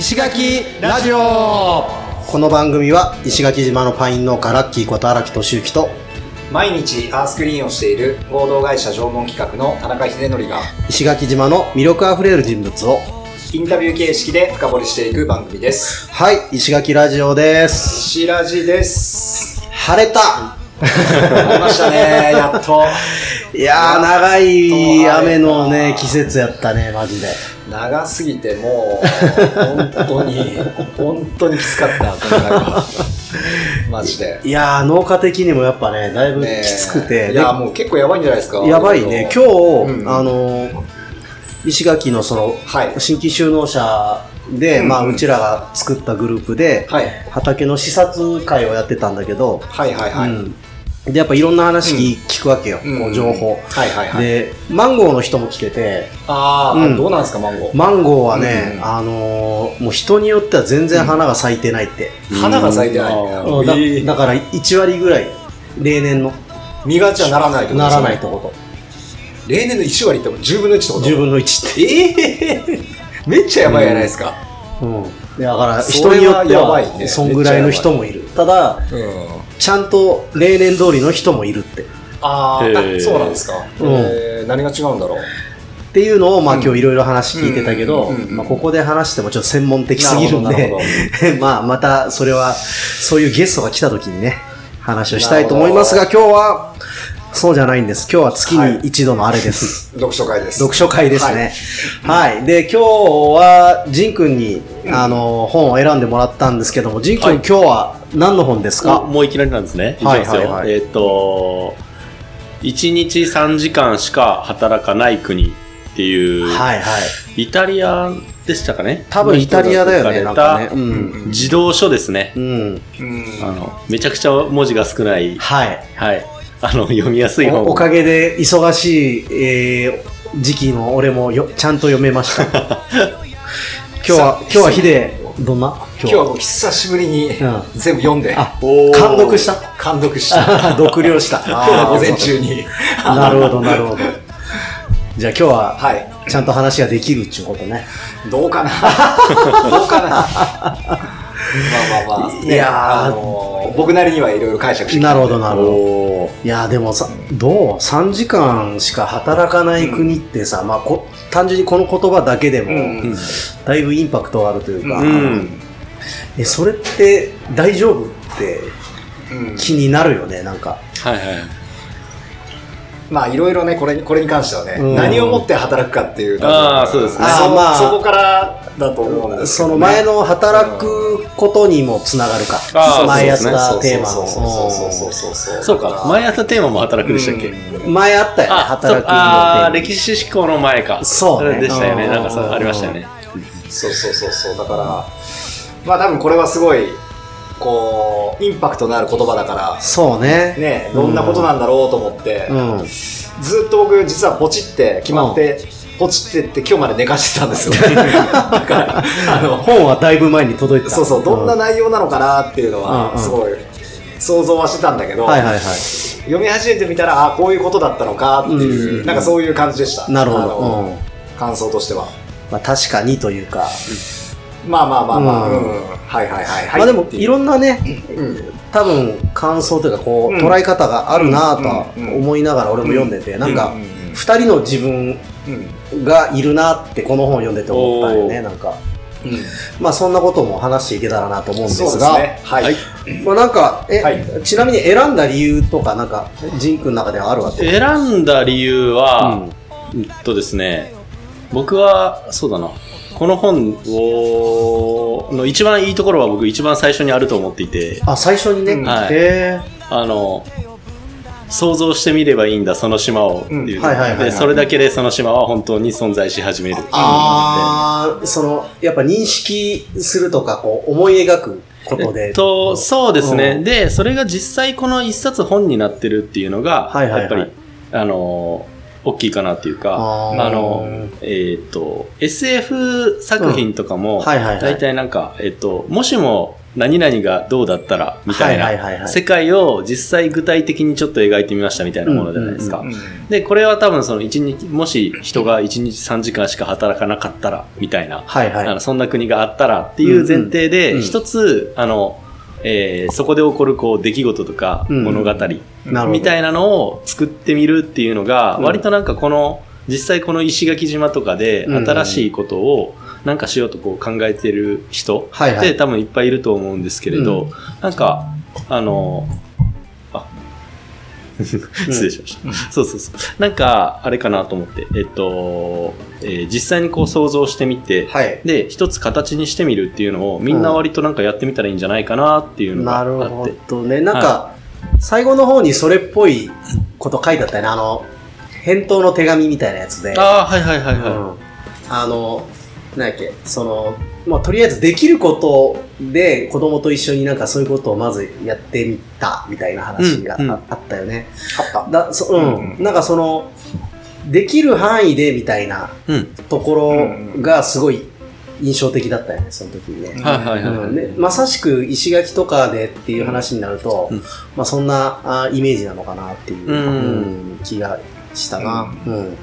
石垣ラジオ。この番組は石垣島のパイン農家ラッキーこと荒木俊之と毎日アースクリーンをしている合同会社縄文企画の田中秀則が石垣島の魅力あふれる人物をインタビュー形式で深掘りしていく番組です。はい石垣ラジオです。石ラジです。晴れたありましたね やっと。いやー長い雨のね季節やったねマジで。長すぎてもう本当に 本当にきつかったマジで。いやー農家的にもやっぱねだいぶねきつくて、いやもう結構やばいんじゃないですかやばいね。今日、うん。あのー石垣のそのはい。新規就農者で、うん。まあ、うちらが作ったグループで、はい。畑の視察会をやってたんだけど、はいはいはい、うん、でやっぱいろんな話聞,、聞くわけよ、うん。こう情報、はいはいはい。でマンゴーの人も来てて。ああ、うん。どうなんですかマンゴー、マンゴーはね、うんあのーもう人によっては全然花が咲いてないって、花が咲いてない、うん。だだから1割ぐらい例年の。実がじゃならないってこと？ならないってこ例年の1割って10分の1ってこと？と10分の1って、ええ めっちゃやばいじゃないですか。うん、だから人によってやばはいね。そんぐらいの人もいる。ただうん。ちゃんと例年通りの人もいるって。ああ、そうなんですか。うん。えー。何が違うんだろう。っていうのを、まあ、うん今日いろいろ話聞いてたけど、まあ、ここで話してもちょっと専門的すぎるんで まあ、またそれは、そういうゲストが来た時にね、話をしたいと思いますが、今日は、そうじゃないんです。今日は月に一度のあれです。読書会です。読書会ですね。はい。で、今日は、ジン君に、あの、本を選んでもらったんですけども、ジン君、はい今日は何の本ですあか？もういきなりなんですね。いきはいますよ。はいはいえっ、と、1日3時間しか働かない国っていう、はいはい。イタリアでしたかね？多分イタリアだよね、なんかね。うん。自動書ですね。うん。うん。あの、めちゃくちゃ文字が少ない、はい。はい。あの、読みやすい本。おおかげで忙しい、えー時期の俺もよちゃんと読めました。今日は、今日はヒデ、どんな？今日はもう久しぶりにうん全部読んで、あ、おー感読した？感読した。読了した。今日の午前中に。なるほど、なるほど。じゃあ今日は、はい。ちゃんと話ができるっていうことね。どうかな？どうかな？まあまあまあ。ねいやーあのー僕なりにはいろいろ解釈してなんるほど、なるほど。いや、でもさ、どう ?3 時間しか働かない国ってさ、まあこ、単純にこの言葉だけでも、うんだいぶインパクトがあるというか、うん。え、それって大丈夫ってうん気になるよね、なんか。はいはい。まあいろいろねこれにこれに関してはね、うん何をもって働くかっていうあーそうですねそあーまあそこからだと思うんですけど、ね、その前の働くことにもつながるか。あー前やっそうたテーマそうそうそうそうそうの。そうそうそうか。毎朝テーマも働くでしたっけ、うん前あったよね、あ、そう働くのテーあーマ。歴史思考の前か。そうねれでしたよね。うんなんかそう、ありましたよね。そうそうそうそうだからまあ多分これはすごいこうインパクトのある言葉だからそうね。ねどんなことなんだろうと思って、うん。ずっと僕実はポチって決まって、ポチってって今日まで寝かしてたんですよ だからあの本はだいぶ前に届いてた。そうそうどんなう内容なのかなっていうのうんうんはすごい想像はしてたんだけど、はいはいはい。読み始めてみたらあこういうことだったのかっていう、うんなんかそういう感じでしたなるほど感想としてはまあ確かにというか。まあまあまあまあ、ううん。んはいはいはい。はいまあでもいろんなね、うん。多分感想というかこううん。捉え方があるなと思いながら俺も読んでて、なんかうん。うんうん二人の自分うんがいるなってこの本を読んでて思ったよね、なんか。うん。まあそんなことも話していけたらなと思うんでそうですすが、ね。はい、はい。まあなんか、え、はい。ちなみに選んだ理由とかなんか、ジン君の中ではあるわけ？選んだ理由うは、ん。うんとですね、僕は、そうだな、この本を、の一番いいところは僕一番最初にあると思っていて、あ、最初にね。うんはいへあの、想像してみればいいんだ、その島をっていう。うんはいはいはいはいで、それだけでその島は本当に存在し始める。ああ、その、やっぱ認識するとか、こう、思い描くことで。えっと、そうですね。うんで、それが実際この一冊本になってるっていうのが、はいはいはいやっぱり、あの、大きいかなっていうか、あの、えっ、と、SF 作品とかも、はいはいはい。大体なんか、えっ、と、もしも何々がどうだったらみたいない世界を実際具体的にちょっと描いてみましたみたいなものじゃないですか。うんで、これは多分その一日、もし人が1日3時間しか働かなかったらみたいな、はいはい。あのそんな国があったらっていう前提うんうん。で一つ、あの、えーそこで起こるこう出来事とかうん。物語みたいなのを作ってみるっていうのがうん。割となんかこの実際この石垣島とかでうん。新しいことをなんかしようとこう考えてる人はいはい。で多分いっぱいいると思うんですけれど、うん。なんかあのあ失礼しました、そうそうそう。なんかあれかなと思って。えっと、えー実際にこう想像してみて、はい。で一つ形にしてみるっていうのをみんな割となんかやってみたらいいんじゃないかなっていうのがあなって、るほどね。なんか、最後の方にそれっぽいこと書いてあったよね。あの、返答の手紙みたいなやつで。ああはいはいはいはい、うん。あの、なんだっけ、その、まあ、とりあえずできることで子供と一緒になんかそういうことをまずやってみたみたいな話があ,、ったよね。あった。だそうん、なんかその、できる範囲でみたいなうん。ところがすごい印象的だったよね、その時にね。はいはいはい、うん。でまさしく石垣とかでっていう話になると、うん。まあ、そんなあイメージなのかなっていう、うん。うん気がしたな、うん。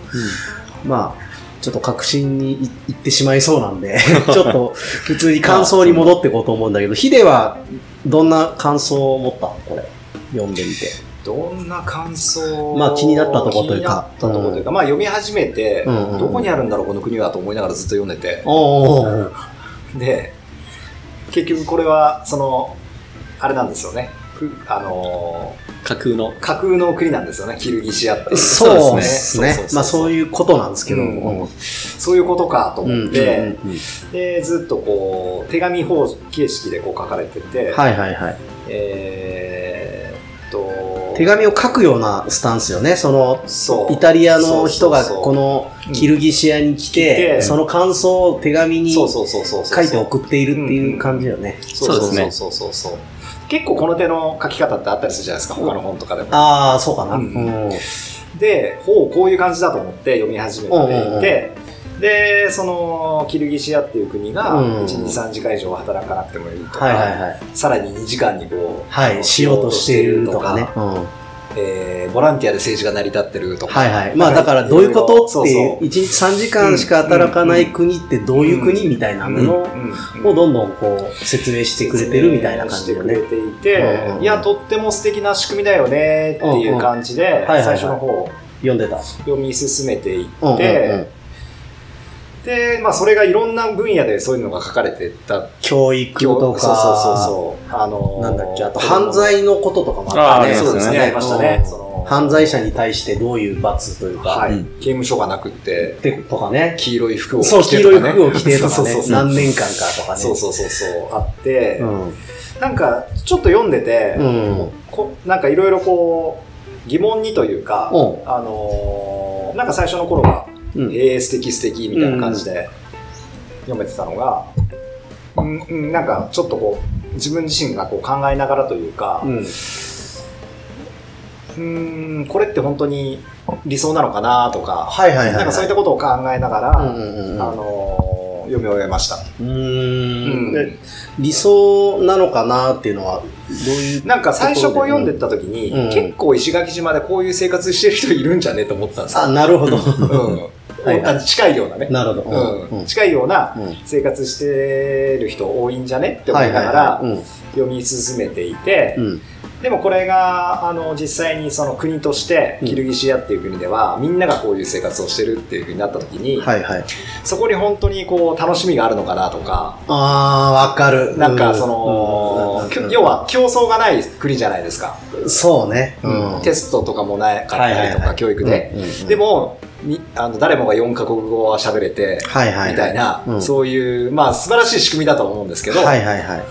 まあちょっと確信にいいってしまいそうなんで ちょっと普通に感想に戻っていこうと思うんだけどヒデはどんな感想を持った？これ読んでみて。どんな感想まあ気になったとこというか。気になったとこというか、まあ読み始めて、うんうんどこにあるんだろう、この国はと思いながらずっと読んでて。で、結局これは、その、あれなんですよね。くあの架空の。ー架空の国なんですよね、キルギシアって。そうですね。まあそうう。いうことなんですけど、うんうんそういうことかと思って、で、ずっとこう、手紙方形式でこう書かれてて、はいはいはい。えーっと、手紙を書くようなスタンスよね。そのそう。イタリアの人がこのキルギシアに来て、その感想を手紙に書そうそうそうそうそう。いて送っているっていう感じよね。そうそうですねそうそう。そうそう結構この手の書き方ってあったりするじゃないですか他の本とかでもああ、そうかな。ううんん。でほうこういう感じだと思って読み始めていてでそのキルギシアっていう国がうん1日3時間以上働かなくてもいいとか。さらに2時間にこう、はい、しようとしているとかね。えーボランティアで政治が成り立ってるといか、はい。まあだからどういうこと？っていう、そう1日3時間しか働かない国ってどういう国？みたいなのをどんどんこう説明してくれてるみたいな感じよね。してくれていて、いやとっても素敵な仕組みだよねっていう感じで、はいはい最初の方読んでた。読み進めていって、で、まあ、それがいろんな分野でそういうのが書かれてた。教育とか、そうそうそうそう。あのーなんだっけ、あと犯罪のこととかもあったね。そうですね、ありましたね。犯罪者に対してどういう罰というか、はい、うん。刑務所がなくって、ってとかね。黄色い服をそう、着てとか、ね、黄色い服を着てとかね。そうそう、そう何年間かとかね。そうそうそうそう、あって、うん。なんか、ちょっと読んでて、うん。こなんかいろいろこう、疑問にというか、うん。あのーなんか最初の頃は、うん。えー、素敵素敵みたいな感じで読めてたのが、うんうん、なんかちょっとこう、自分自身がこう考えながらというか、うん。ん、これって本当に理想なのかなとか、はいはいはい。なんかそういったことを考えながら、うんうんうんあのー読み終えました。うーんうんで理想なのかなっていうのは、どういう。なんか最初こう読んでった時に、うん結構石垣島でこういう生活してる人いるんじゃねと思ってたんですよ。あ、なるほど。うんはいはいあ近いようなね。なるほど。うん近いようなうん生活してる人多いんじゃねって思いながらうん読み進めていて、うん。でもこれがあの実際にその国としてうんキルギシアっていう国ではみんながこういう生活をしてるっていうふうになった時に、はいはい。そこに本当にこう楽しみがあるのかなとか、あー、わかる。なんかその、きょ要は競争がない国じゃないですか。うん、そうね。うん。テストとかもなかったりとか教育で。うんうんうんでも、みあの誰もが4カ国語は喋れて、はいはいはい。みたいな、うんそういう、まあ素晴らしい仕組みだと思うんですけど、はいはいはい。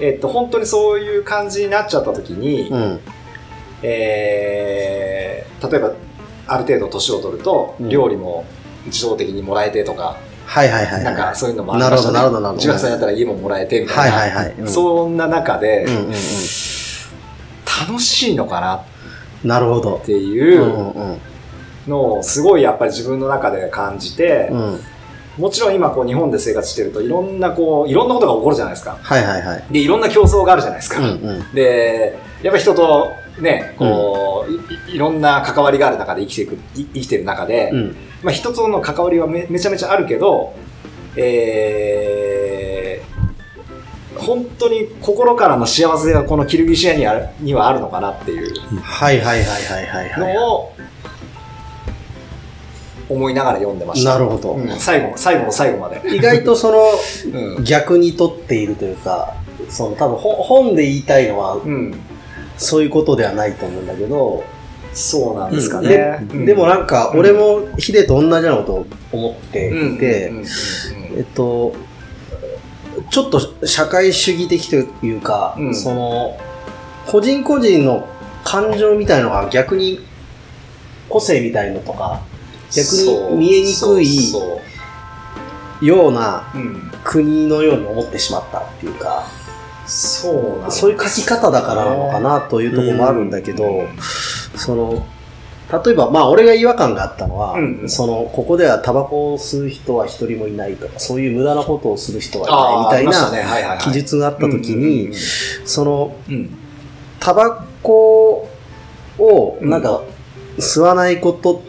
えっと、本当にそういう感じになっちゃった時に、うん。えー例えば、ある程度年を取ると、うん料理も自動的にもらえてとか、はいはいはい。なんかそういうのもありましたね。なるほどなるほどなるほど18歳だったら家ももらえてみたいな。はいはいはいうんそんな中で、うんうんうん。楽しいのかなっなるほど。ていううんうんのをすごいやっぱり自分の中で感じて、うん。もちろん今こう日本で生活してるといろんなこう、いろんなことが起こるじゃないですか。はいはいはい。で、いろんな競争があるじゃないですか。うんうん。で、やっぱ人とね、こう、いいろんな関わりがある中で生きていく、い生きてる中で、うん。まあ人との関わりはめめちゃめちゃあるけど、えー、本当に心からの幸せがこのキルギシアにあるにはあるのかなっていうはいはいはいはいはいはい。のを思いながら読んでました。なるほど。うん最後、最後の最後まで。意外とそのうん。逆にとっているというか、その多分ほ本で言いたいのはうん。そういうことではないと思うんだけど、そうなんですかでね。うんでもなんか俺もヒデと同じようなことを思ってうんいて、えっと、ちょっと社会主義的というか、うんその、個人個人の感情みたいのが逆に個性みたいのとか、逆に見えにくいような国のように思ってしまったっていうか、そうなんですそういう書き方だからなのかなというところもあるんだけど、その、例えば、まあ、俺が違和感があったのは、うんうん。その、ここではタバコを吸う人は一人もいないとか、そういう無駄なことをする人あはいないみたいな記述があった時に、うんその、うん。うん。タバコを、なんか、吸わないこと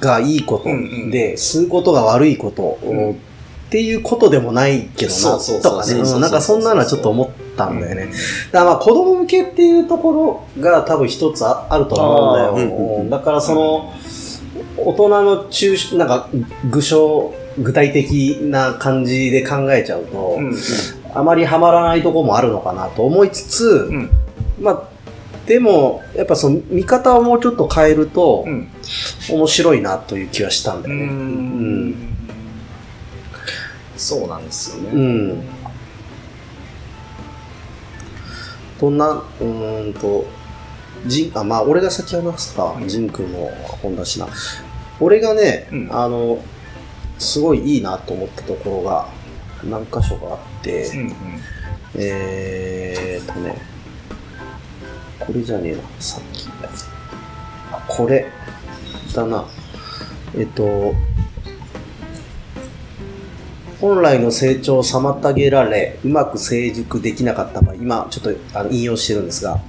がいいことで、うんうん吸うことが悪いこと、うんっていうことでもないけどな、とかね。なんかそんなのはちょっと思ったんだよね。うんだからまあ子供向けっていうところが多分一つああると思うんだよ。うんうんうんだからその、大人の中心、なんか具象、具体的な感じで考えちゃうと、うんあまりハマらないところもあるのかなと思いつつ、うんまあ、でも、やっぱその見方をもうちょっと変えるとう、ん面白いなという気はしたんだうよね。んそうなんですよね。うん。うん。どんな、うーんと、ジン、あ、まあ、俺が先話すか、ジン君の本だしな。俺がね、うんあの、すごいいいなと思ったところが何箇所かあって、うんうんえーっとね、これじゃねえな、さっき。あ、これだな。えっと、本来の成長を妨げられ、うまく成熟できなかった場合、今ちょっとあの引用してるんですが、はい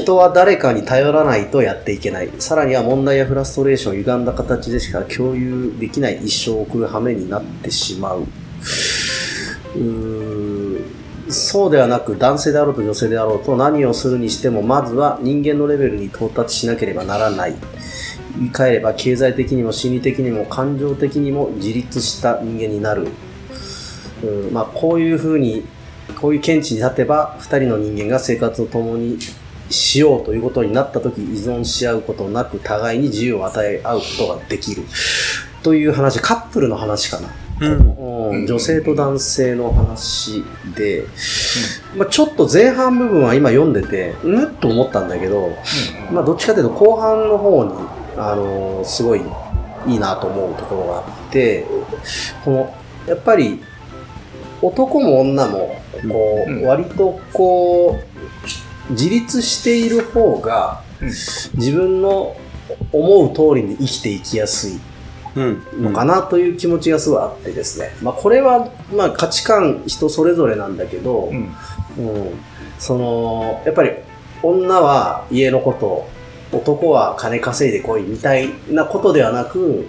人は誰かに頼らないとやっていけない。さらには問題やフラストレーションを歪んだ形でしか共有できない一生を送る羽目になってしまう。うーそうではなく男性であろうと女性であろうと何をするにしてもまずは人間のレベルに到達しなければならない。言い換えれば経済的にも心理的にも感情的にも自立した人間になる、うんまあ、こういうふうにこういう見地に立てば2人の人間が生活を共にしようということになった時依存し合うことなく互いに自由を与え合うことができる。という話カップルの話かな。うん。うん女性と男性の話で、まあ、ちょっと前半部分は今読んでてうんと思ったんだけど、まあ、どっちかというと後半の方に、あのーすごいいいなと思うところがあってこのやっぱり男も女もこう、うん割とこう自立している方がうん自分の思う通りに生きていきやすいうん。のかなという気持ちがすごいあってですね、まあ、これはまあ価値観人それぞれなんだけど、うん。うん。そのやっぱり女は家のこと男は金稼いでこいみたいなことではなく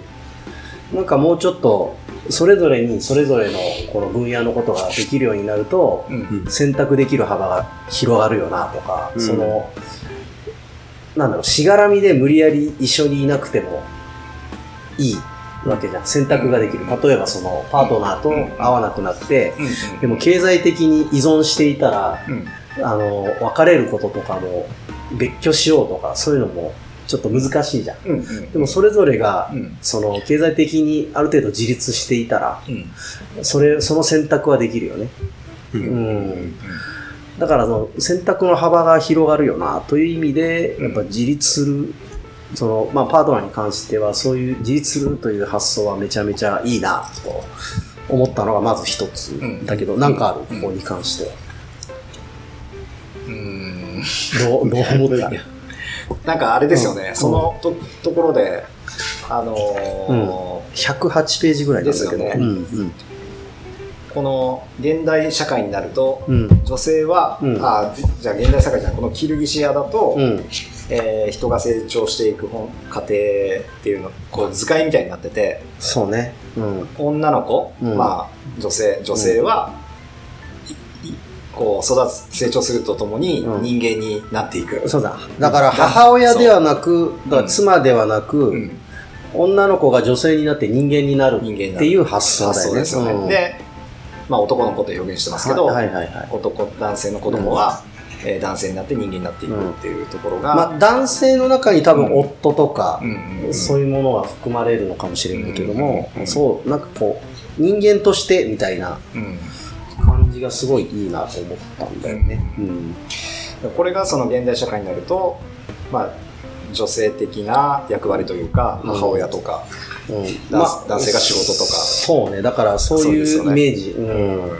なんかもうちょっとそれぞれにそれぞれのこの分野のことができるようになるとうん。選択できる幅が広がるよなとか、うん。そのなんだろうしがらみで無理やり一緒にいなくてもいいわけじゃん選択ができる。例えばそのパートナーと会わなくなってでも経済的に依存していたらうん。あの別れることとかも別居しようとかそういうのもちょっと難しいじゃん。うん。うん。でもそれぞれがうん。その経済的にある程度自立していたらうん。それその選択はできるよね。う。うん。ん。だからその選択の幅が広がるよなという意味でやっぱ自立するその、まあ、パートナーに関してはそういう自立するという発想はめちゃめちゃいいなと思ったのがまず一つうんだけど、なんかあるここに関して。はうん。どうどう思った？なんかあれですよね、うん。そのとところで、あのー108ページぐらい。ですよね。うんこの現代社会になると、うん。うん。女性は、うん。あじゃあ現代社会じゃないこのキルギシアだと、うん。えー人が成長していく本過程っていうのこう図解みたいになってて。そうね。うん。女の子、うん。まあ女性女性は、いいこう育つ成長するとともにうん。人間になっていく、そうだ。だから母親ではなく、妻ではなく、うん。女の子が女性になって人間になるっていう発想だよね。ですよね、うん。で、まあ、男の子と表現してますけど、はいはいはいはい。男男性の子供は、えー男性になって人間になっていくっていうところが、まあ、男性の中に多分夫とか、そういうものが含まれるのかもしれないけども、うんそう、なんかこう、人間としてみたいなうん。感じがすごいいいなと思ったんだよね。うん。これがその現代社会になると、まあ、女性的な役割というか、うん。母親とか、うん。男男性が仕事とか。そうね。だからそういうイメージ、うん。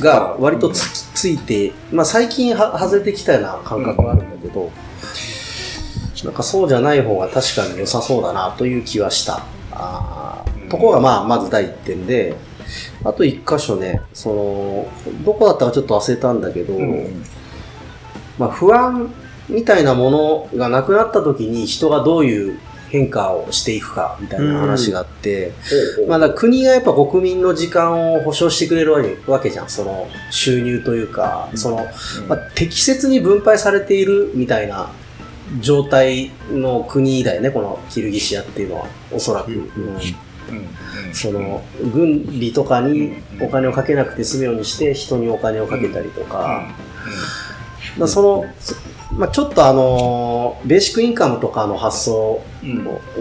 が割とつ,、ついて、まあ最近は外れてきたような感覚があるんだけど、なんかそうじゃない方が確かに良さそうだなという気はした。あーうんところがまあまず第一点で、あと一箇所ね、その、どこだったかちょっと忘れたんだけど、うんまあ不安みたいなものがなくなった時に人がどういう変化をしていくかみたいな話があって、まあ、だ国がやっぱ国民の時間を保障してくれるわけじゃん。その収入というか、その、まあ、適切に分配されているみたいな状態の国だよね、このキルギシアっていうのは、おそらく。うんその、軍備とかにお金をかけなくて済むようにして、人にお金をかけたりとか、だその、そまあ、ちょっとあのーベーシックインカムとかの発想う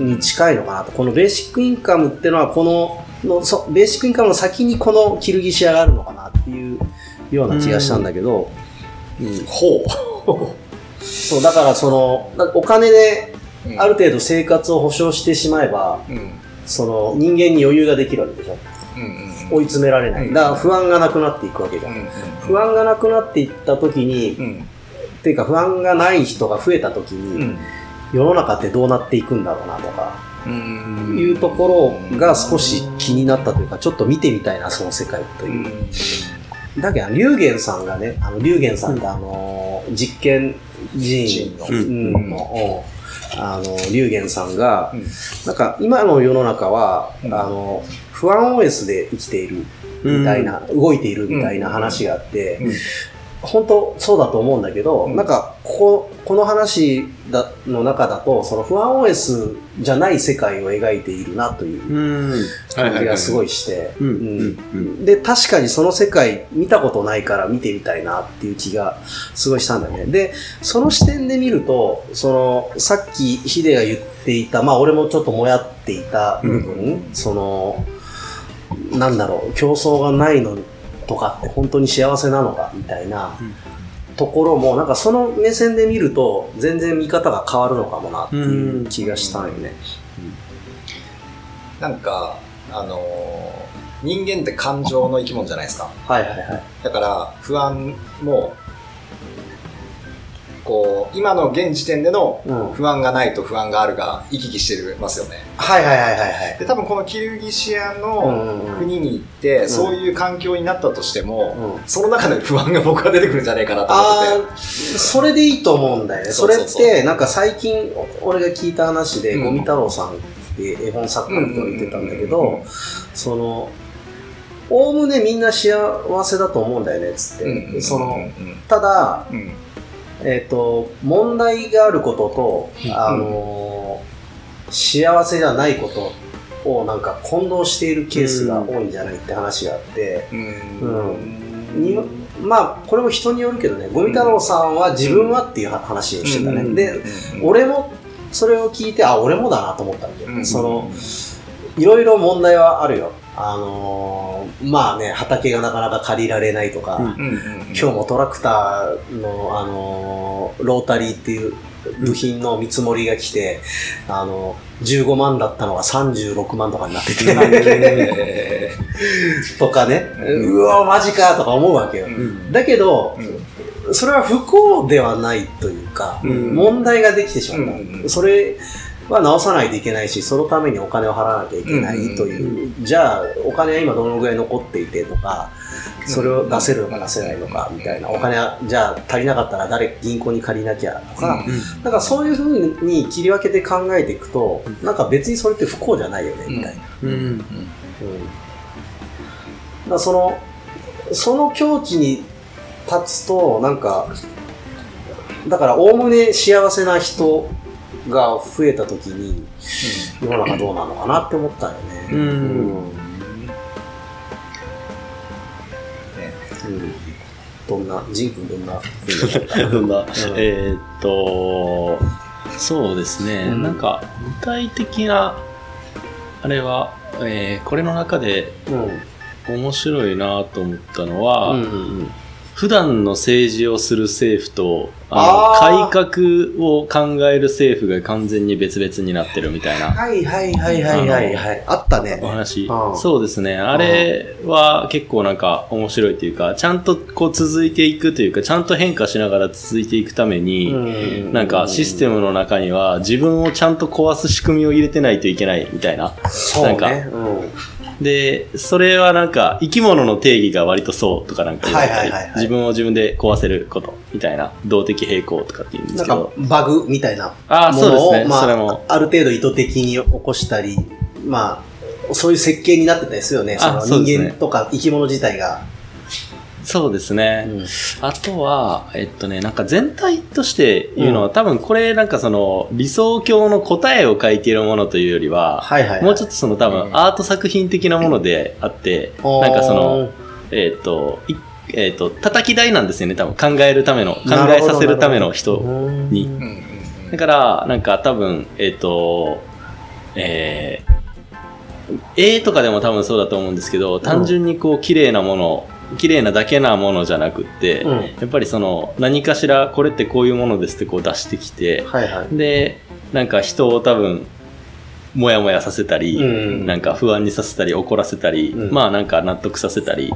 ん。に近いのかなと。このベーシックインカムっていうのは、こののそベーシックインカムの先にこのキルギシアがあるのかなっていうような気がしたんだけど、うん。ほそう、だからその、だお金でうある程度生活を保障してしまえば、うん。うんその人間に余裕ができるわけでしょ。うんうん追い詰められない。うんだから不安がなくなっていくわけじゃん。うん。不安がなくなっていった時に、うんっていうか不安がない人が増えた時うに、ん。世の中ってどうなっていくんだろうなとか、うん。いうところが少し気になったというか、ちょっと見てみたいな、その世界とういう。ん。だけど、龍玄さんがね、あの、龍玄さんってあの、実験人人の。うん。うあの、龍玄さんがう、ん。なんか今の世の中は、うん。あの、不安 OS で生きているみたいな、動いているみたいな話があって、うん本当そうだと思うんだけど、うん。なんかこここの話だの中だとその不安 OS じゃない世界を描いているなといううん。感じがすごい。いして、うん。うんうんで確かにその世界見たことないから見てみたいなっていう気がすごいしたんだよね。でその視点で見るとそのさっきヒデが言っていたまあ俺もちょっともやっていた部分、そのなんだろう競争がないのとかって本当に幸せなのかみたいなところもなんかその目線で見ると全然見方が変わるのかもなっていう気がしたんよね。なんかあのー人間って感情の生き物じゃないですかはいはいはい。だから不安もこう今の現時点でのうん。不安がないと不安があるが行き来してますよね。はいはいはいはいはい。で多分このキルギシアうんの国に行って、ん。そういう環境になったとしても、うん。その中で不安が僕は出てくるんじゃないかなと思ってああ、それでいいと思うんだよね。それって、なんか最近、俺が聞いた話で、うん。ゴミ太郎さんって絵本作家の人が言ってたんだけど、その、おおむねみんな幸せだと思うんだよね、つって。その、うん。ただ、うんえっ、と、問題があることと、あのー幸せじゃないことをなんか混同しているケースが多いんじゃないって話があって、うん。にまあ、これも人によるけどね、ゴミ太郎さんは自分はっていう話をしてたね。で、俺もそれを聞いて、あ、俺もだなと思ったんだよ。うん。その、いろいろ問題はあるよ。あのーまあね、畑がなかなか借りられないとか、うん。うんうんうん。今日もトラクターの、あのーロータリーっていう部品の見積もりが来て、あの15万だったのが36万とかになってて、えとかね、うんうわ、マジかとか思うわけよ。ーうん。だけど、うん。それは不幸ではないというか、うん。問題ができてしまった。うんうん。それは直さないといけないし、そのためにお金を払わなきゃいけないという、じゃあ、お金は今どのぐらい残っていてとか、それを出せるのか出せないのかみたいな、お金は、じゃあ足りなかったら誰、銀行に借りなきゃとか、なんかそういうふうに切り分けて考えていくと、なんか別にそれって不幸じゃないよね、みたいな。うん。うんだその、その境地に立つと、なんか、だから、おおむね幸せな人が増えたときに、世の中どうなのかなって思ったよね。うん。うん。うんどんな、ジン君どんな？どんな？うん。えーっと、そうですね、うん。なんか具体的な、あれは、えーこれの中でうん。面白いなと思ったのは、うんうん普段の政治をする政府と、あの改革を考える政府が完全に別々になってるみたいなはいはいはいはいはいはい。あったねお。話う。んそうですね。あれは結構なんか面白いというか、ちゃんとこう続いていくというか、ちゃんと変化しながら続いていくために、なんかシステムの中には自分をちゃんと壊す仕組みを入れてないといけないみたいな。そうなんかね。うんで、それはなんか生き物の定義が割とそうとかなんか言われたりはいはいはいはい自分を自分で壊せることみたいな、動的平衡とかって言うんですなんか。バグみたいなああ、もそうですね。のをまそれも。あ、ある程度意図的に起こしたり、まあ、そういう設計になってたりするよね。そあのそうですね人間とか生き物自体が。そうですね。あとは、えっとね、なんか全体として言うのは、うん。多分これなんかその理想郷の答えを書いているものというよりは、はいはいはい。もうちょっとその多うん。分アート作品的なものであって、となんかその、えっと、いえっと、叩き台なんですよね、多分考えるための、考えさせるための人に。うんうん。だから、なんか多分、えっ、と、えー、絵とかでも多分そうだと思うんですけど、単純にこう、綺麗なもの、綺麗なだけなものじゃなくって、うん。やっぱりその、何かしら、これってこういうものですってこう出してきて、はいはい。で、なんか人を多分、もやもやさせたり、うんなんか不安にさせたり、怒らせたり、うん。まあなんか納得させたり、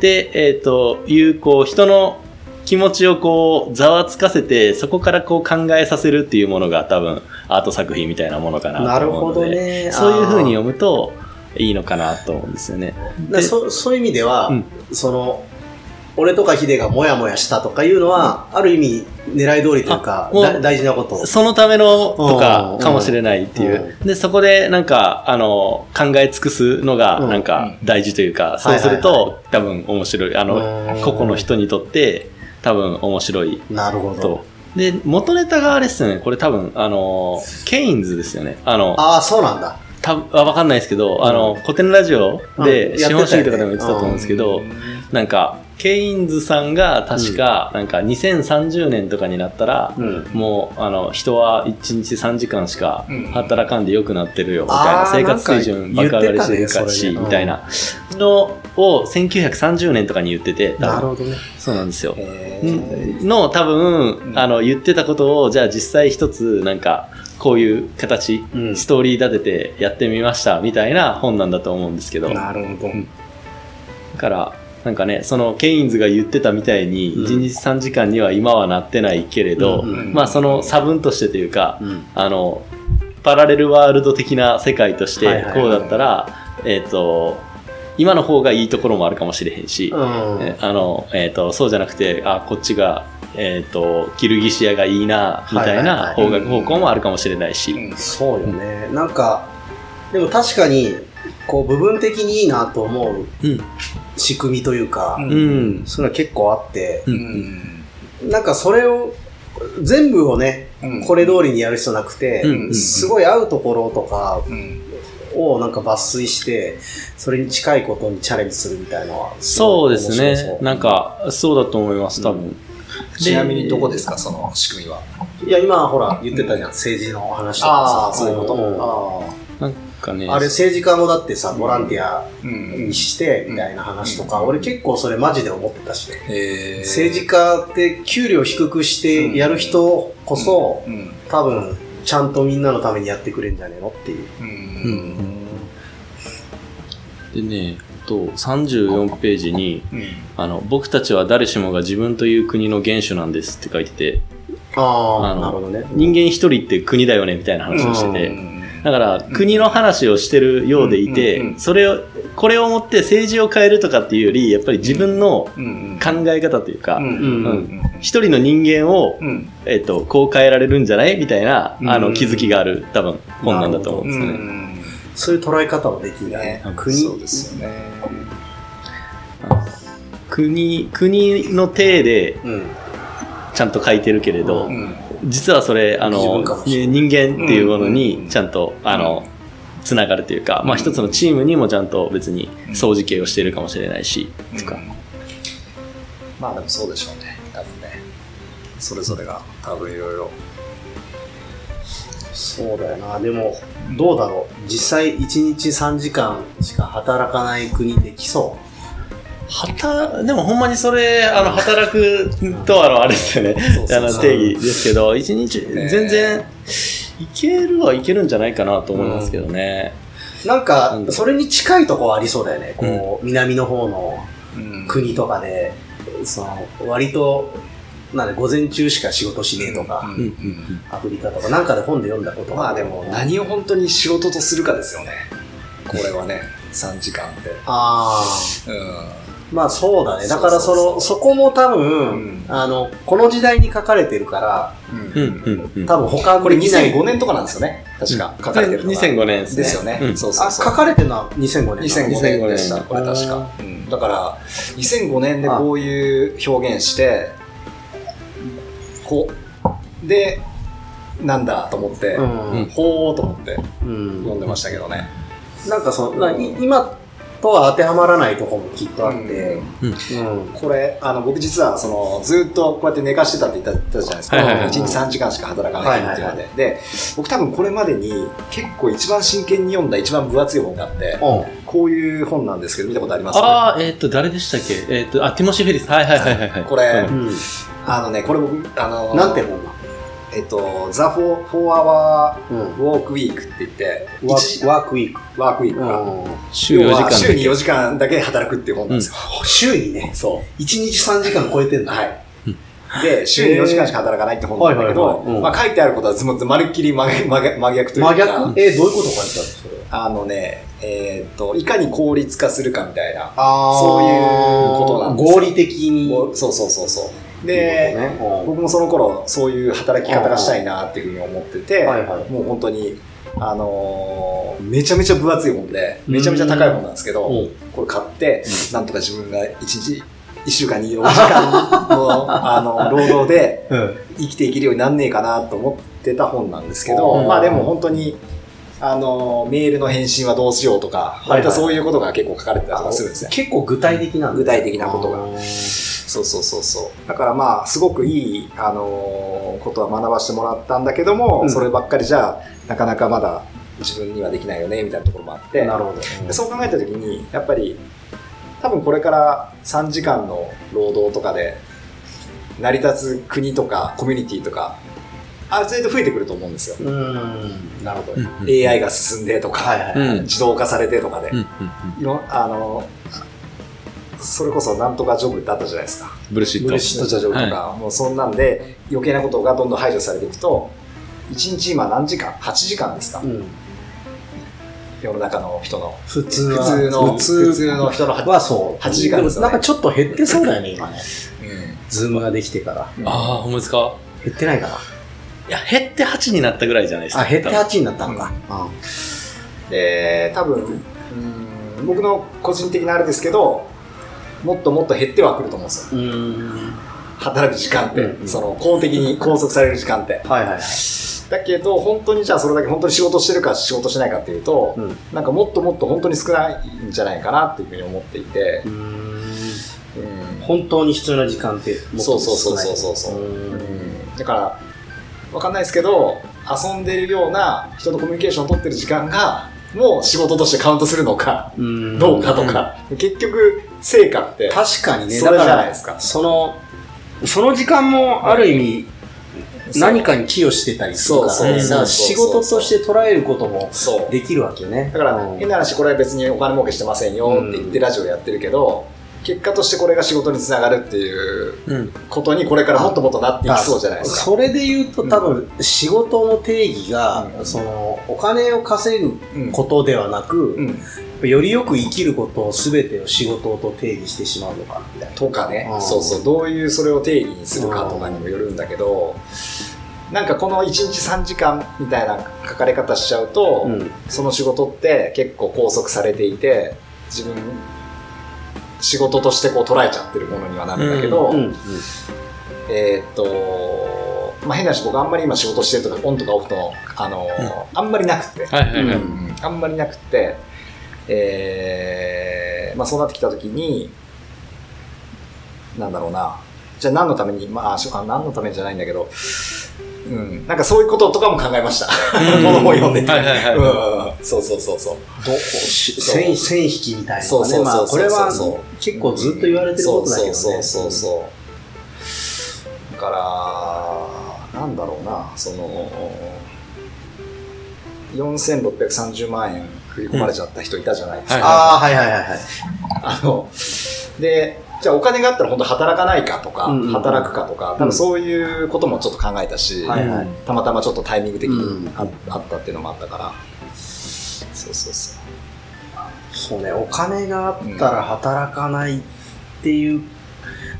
で、えっ、と、いう、こう、人の気持ちをこう、ざわつかせて、そこからこう考えさせるっていうものが多分、アート作品みたいなものかなと思うので、どね。そういうふうにあ読むといいのかなと思うんですよね。ーだそそういう意味では、うんその、俺とかヒデがモヤモヤしたとかいうのは、ある意味狙い通りというか大事なこと。そのためのとかうんかもしれないっていう。で、そこでなんか、あの、考え尽くすのがうんなんか大事というか、そうするはいはいと多分面白い。あの、うん個々の人にとって多分面白いなるほどと。。で、元ネタがあれですよね。これ多分、あの、ケインズですよね。あの、ああ、そうなんだ。たあわかんないですけど、あの、古典ラジオでうん資本主義とかでも言ってたと思うんですけど、なんか、ケインズさんが確か、なんか2030年とかになったら、うん。もう、あの、人は1日3時間しかうん働かんで良くなってるよ、みたいな。生活水準爆上がりしてるかし、みたいなのを1930年とかに言ってて、なるほどね。そうなんですよ。の多分、うんあの言ってたことをじゃあ実際一つなんかこういう形、うんストーリー立ててやってみましたみたいな本なんだと思うんですけどだなるほど。からなんかねそのケインズが言ってたみたいにうん1日3時間には今はなってないけれど、まあその差分としてというか、うん。あのパラレルワールド的な世界としてこうだったら、えっ、と今の方がいいところもあるかもしれへんし、あの、えっ、と、そうじゃなくて、あ、こっちが、えっ、と、キルギシアがいいな、みたいなはい方向もあるかもしれないし。うんそうよね。なんか、でも確かに、こう、部分的にいいなと思ううん。仕組みというか、うんうん。そういうのは結構あって、う。うんんなんかそれを、全部をね、うんこれ通りにやる必要なくて、うんすごい合うところとかうんをなんか抜粋して、それに近いことにチャレンジするみたいなのはごいそうですね。うなんか、そうだと思います、多分。ちなみにどこですか、その仕組みは？いや、今ほら言ってたじゃん、政治の話とかさ。そういうことんも。なんかね。あれ政治家もだってさ、ボランティアうん。にして、みたいな話とか、俺結構それマジで思ってたし。ね。政治家って給料低くしてやる人こそ、うん。多分、ちゃんとみんなのためにやってくれんじゃねえのっていう。うん。でね、と、34ページに、うん。あの、僕たちは誰しもが自分という国の元首なんですって書いてて、ああ、なるほどね。人間一人って国だよねみたいな話をしてて、うんだから国の話をしてるようでいて、それを、これをもって政治を変えるとかっていうより、やっぱり自分のうん考え方というか、一人の人間を、うん。えっと、こう変えられるんじゃない？みたいな、あの、うん気づきがある、多分、本なんだと思うんですよね。ん。そういう捉え方もできるね。ね。国。そうですよね。国、国の体でうん。ちゃんと書いてるけれど、うん実はそれ、あ自の人間っていうものうんにちゃんと、あの、つながるというか、まあ一つのチームにもちゃんと別に掃除系をしてるかもしれないし、とか。まあでもそうでしょうね。多分ね。それぞれが多分いろいろ。そうだよな。でも、どうだろう。実際1日3時間しか働かない国できそはた、でもほんまにそれ、あの、働くと、あの、あれですよね。あの、定義ですけど、一日、ね全然、いけるはいけるんじゃないかなと思いますけどね。う。なんかなん、だそれに近いとこはありそうだよね。こう、南の方のうん国とかで、その、割と、なんで午前中しか仕事しねえとか、アフリカとかなんかで本で読んだことがまあでも何を本当に仕事とするかですよね。これはね、3時間って。ああ。うまあそうだね。だからその、そこも多分、うんあの、この時代に書かれてるから、ん。うん。多分他これできない2005年とかなんですよね。確か。書かれてるのが。2005年ですね。ですよね。そうそうそう。書かれてるのは2005年なの2005年でした、2005年これ確か。うんだから、2005年でこういう表現して、こう、で、なんだと思って、うんほーと思ってうん読んでましたけどね。なんかその、今とは当てはまらないところもきっとあって、うん。うん。これ、あの、僕実は、その、ずっとこうやって寝かしてたって言ったじゃないですか。はいはいはい。1日3時間しか働かないっていうので。で、僕多分これまでに結構一番真剣に読んだ一番分厚い本があって、こういう本なんですけど、見たことあります？ああ、えっ、と、誰でしたっけ？えっ、と、あ、ティモシー・フェリス。はいはいはいはいはい。これうん。うんあのね、これ僕、あの、なんて本？なえっと、ザ・フォー・フォー・アワのー・ウォーク・ウィークって言って、ワ一ーワークウィーク。ワークウィークが、週4時間。週に4時間だけ働くっていう本なんですよ。週にね、そ1日3時間超えてんう。だ。はい。で、週に4時間しか働かないって本なんだけはいどまあ書いてあることはずもまるっきり真逆というか。真逆？え、どういうこと書いてあるのそれ。あのね、えーっと、いかに効率化するかみたいな。あそういうことなんですよ合理的に。そうそうそうそう。でで、、僕もその頃、そういう働き方がしたいなっていうふうに思ってて、はいはい。もう本当に、あのーめちゃめちゃ分厚い本で、めちゃめちゃ高い本なんですけど、うん。これ買って、なんとか自分が1日、1週間に4時間の あの労働でうん。生きていけるようになんねえかなと思ってた本なんですけど、うん。まあでも本当に、あのメールの返信はどうしようとか、いはい割とそういうことが結構書かれてたりとかするんですね。結構具体的な具体的なことがそうそうそうそう。だからまあ、すごくいい、あのーことは学ばせてもらったんだけども、うんそればっかりじゃ、なかなかまだ自分にはできないよね、みたいなところもあって、なるほど。でそう考えたときに、やっぱり、多分これから3時間の労働とかで、成り立つ国とかコミュニティとか、ある程度増えてくると思うんですよ。うん。なるほど。うんうん AI が進んでとか、はいはい。うん自動化されてとかで、うんうんいろあの、それこそなんとかジョブってあったじゃないですか。ブルシット。ブルシットジョブとか、はもうそんなんで余計なことがどんどん排除されていくと、1日今何時間 ?8 時間ですか、うん。世の中の人の。普通は。普通の、普通の人の8、はそう。8時間ですよねもなんかちょっと減ってそうだよね、今ね。うズームができてから。んああ、ほんまですか？減ってないかな。いや、減って8になったぐらいじゃないですか。あ、減って8になったのか。で、多分、うん僕の個人的なあれですけど、もっともっと減ってはくると思うんですよ。うん。うん。働く時間って、うんその公的に 拘束される時間って。はいはいはい。だけど、本当にじゃあそれだけ本当に仕事してるか仕事しないかっていうと、うんなんかもっともっと本当に少ないんじゃないかなっていうふうに思っていて、うん。うん本当に必要な時間ってもっと少ない。そうそうそうそうそううんだから、わかんないですけど、遊んでるような人とコミュニケーションを取ってる時間が、もう仕事としてカウントするのか、うん。どうかとか、結局、成果って、確かにね、それじだからゃないですか。その、その時間もある意味、何かに寄与してたりするからね。ら仕事として捉えることも。できるわけね。だから、うん。変な話、これは別にお金儲けしてませんよって言ってラジオやってるけど、結果としてこれが仕事につながるっていうことにこれからもっともっとなっていきそうじゃないですか。それで言うと多分仕事の定義が、うん、そのお金を稼ぐことではなく、うん。うん、よりよく生きることを全てを仕事と定義してしまうのかみたいな。とかね、そうそう、どういうそれを定義にするかとかにもよるんだけど、なんかこの1日3時間みたいな書かれ方しちゃうと、その仕事って結構拘束されていて、自分仕事としてこう捉えちゃってるものにはなるんだけど、えっと、まあ、変な話僕あんまり今仕事してるとかオンとかオフとあの、うん、あんまりなくて、あんまりなくて、えー、まあ、そうなってきた時になんだろうなじゃあ何のためにまあ何のためじゃないんだけどうん、なんかそういうこととかも考えました。この本読んでて。はいはいはい、うん。そうそうそうそう。ど線線引きみたいな、ね。そうそうそうこれは結構ずっと言われてることだけどね。そうそうそうだから、なんだろうな、その、4630万円振り込まれちゃった人いたじゃないですか。ああ、はいはいはいはい。あの、で、じゃあお金があったら本当働かないかとか、うんうん、働くかとか、多分そういうこともちょっと考えたし、うん、たまたまちょっとタイミング的にあ,、あったっていうのもあったから、そうそうそう。そうね、お金があったら働かないっていう、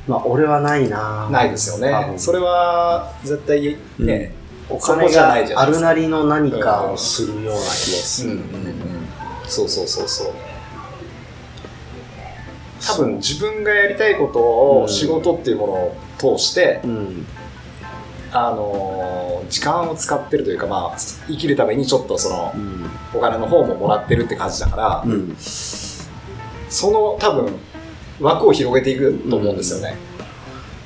まあ俺はないなないですよね。それは絶対ね、お金があるなりの何かをするような気がする。そうそうそうそう。多分自分がやりたいことを仕事っていうものを通して、うん、あの時間を使ってるというか、まあ、生きるためにちょっとその、うん、お金の方ももらってるって感じだから、うん、その多分枠を広げていくと思うんですよね。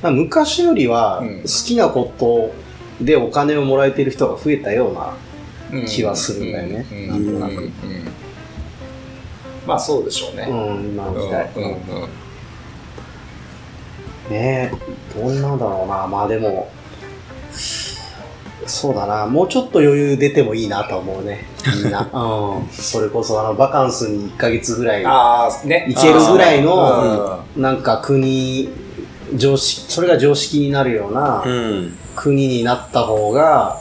まあ、昔よりは好きなことでお金をもらえてる人が増えたような気はするんだよね、なん。となく。まあそうでしょうね。うん、今の時代。うんうん、ねえ、どんなんだろうな。まあでも、そうだな。もうちょっと余裕出てもいいなと思うね。みんな。うん。それこそ、あの、バカンスに1ヶ月ぐらい、あね、行けるぐらいの、なんか国、常識、それが常識になるような国になった方が、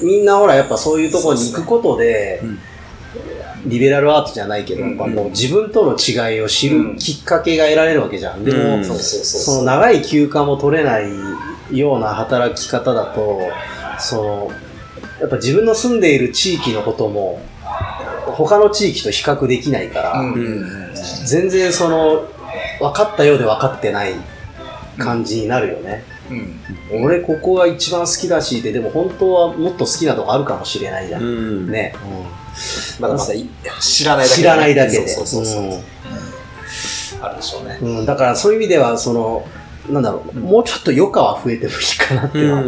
みんなほら、やっぱそういうところに行くことで、リベラルアートじゃないけど、やっぱもう自分との違いを知るきっかけが得られるわけじゃん。でも、その長い休暇も取れないような働き方だと、その、やっぱ自分の住んでいる地域のことも、他の地域と比較できないから、全然その、分かったようで分かってない感じになるよね。うん、俺ここが一番好きだしででも本当はもっと好きなとこあるかもしれないじゃん、うん、ね、うん、まだまだ知らないだけ知らないだけで。そうそうそうそう、あるでしょうね、うん、だからそういう意味ではそのなんだろう、もうちょっと余暇は増えてもいいかなっていうのは、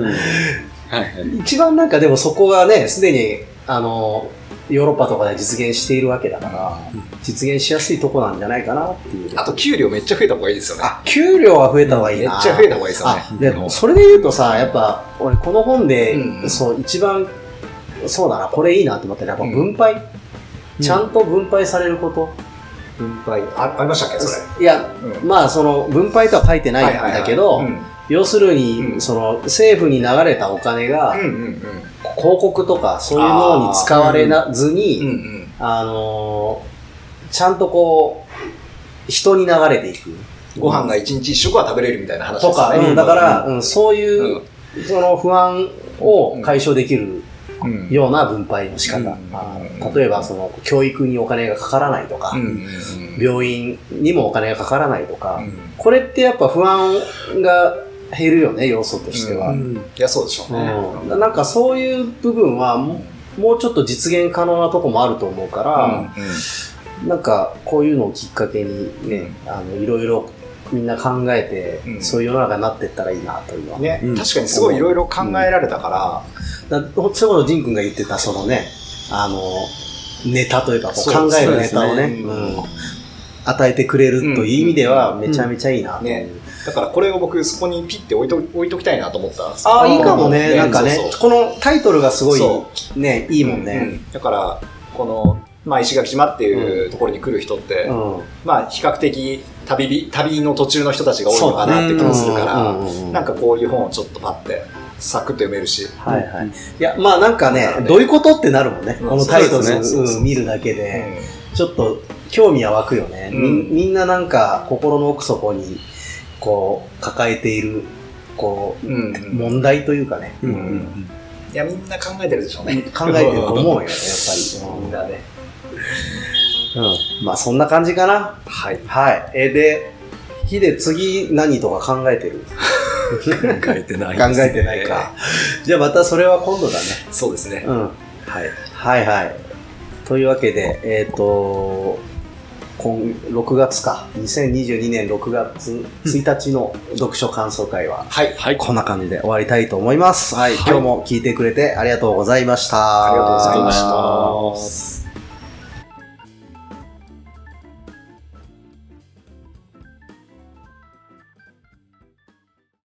はいはい、一番なんかでもそこがねすでにあのヨーロッパとかで実現しているわけだから、実現しやすいとこなんじゃないかなっていう。あと、給料めっちゃ増えた方がいいですよね。あ、給料は増えた方がいい。な。めっちゃ増えた方がいいですよね。で、それで言うとさ、やっぱ、俺この本で、うん、そう、一番、そうだな、これいいなと思ったら、やっぱ分配、うん、ちゃんと分配されること？分配。あ、ありましたっけ、それ？いや、まあ、その、分配とは書いてないんだけど、要するに、その、政府に流れたお金が、広告とかそういうのに使われなずに、あのー、ちゃんとこう、人に流れていく。ご飯が一日一食は食べれるみたいな話ですね。とか、うん、だから、うん、そういう、その不安を解消できるような分配の仕方。例えば、その、教育にお金がかからないとか、病院にもお金がかからないとか、これってやっぱ不安が減るよね、要素としては。いや、そうでしょうね。なんかそういう部分は、もうちょっと実現可能なとこもあると思うから、うん。うん、なんかこういうのをきっかけにね、あのいろいろみんな考えて、うん、そういう世の中になっていったらいいなというのは。ね、うん、確かにすごいいろいろ考えられたから。うん、だそれこそ仁君が言ってた、そのね、あの、ネタというか、こう考えるネタをね、ね。うん、与えてくれるという意味では、めちゃめちゃいいなという。ね。だからこれを僕そこにピッて置いと置いときたいなと思ったんですああ、いいかもね。なんかねこのタイトルがすごいね、いいもんね、だから、このまあ、石垣島っていうところに来る人って、うん。まあ、比較的旅び、旅の途中の人たちが多いのかなって気もするから、うんうんうんうんなんかこういう本をちょっとパッて、サクッと読めるし、はいはい。いや、まあなんかね、どういうことってなるもんね。うんこのタイトルそうですねうん見るだけで、ちょっと興味は湧くよね。みうんみんななんか心の奥底に、こう、抱えている、こう。問題というかね、うんうんいや、みんな考えてるでしょうね。考えてると思うよね、やっぱり。みんなね。うん。まあそんな感じかな。はい。はい。え、で、ヒデ次何とか考えてる？考えてな考えてないか。。じゃあまたそれは今度だね。そうですね。うん。はい。はいはい。というわけで、えっ、と、今、6月か。2022年6月1日の読書感想会は、はい。はい。こんな感じで終わりたいと思います。はい。はい今日も聞いてくれてありがとうございました。ありがとうございました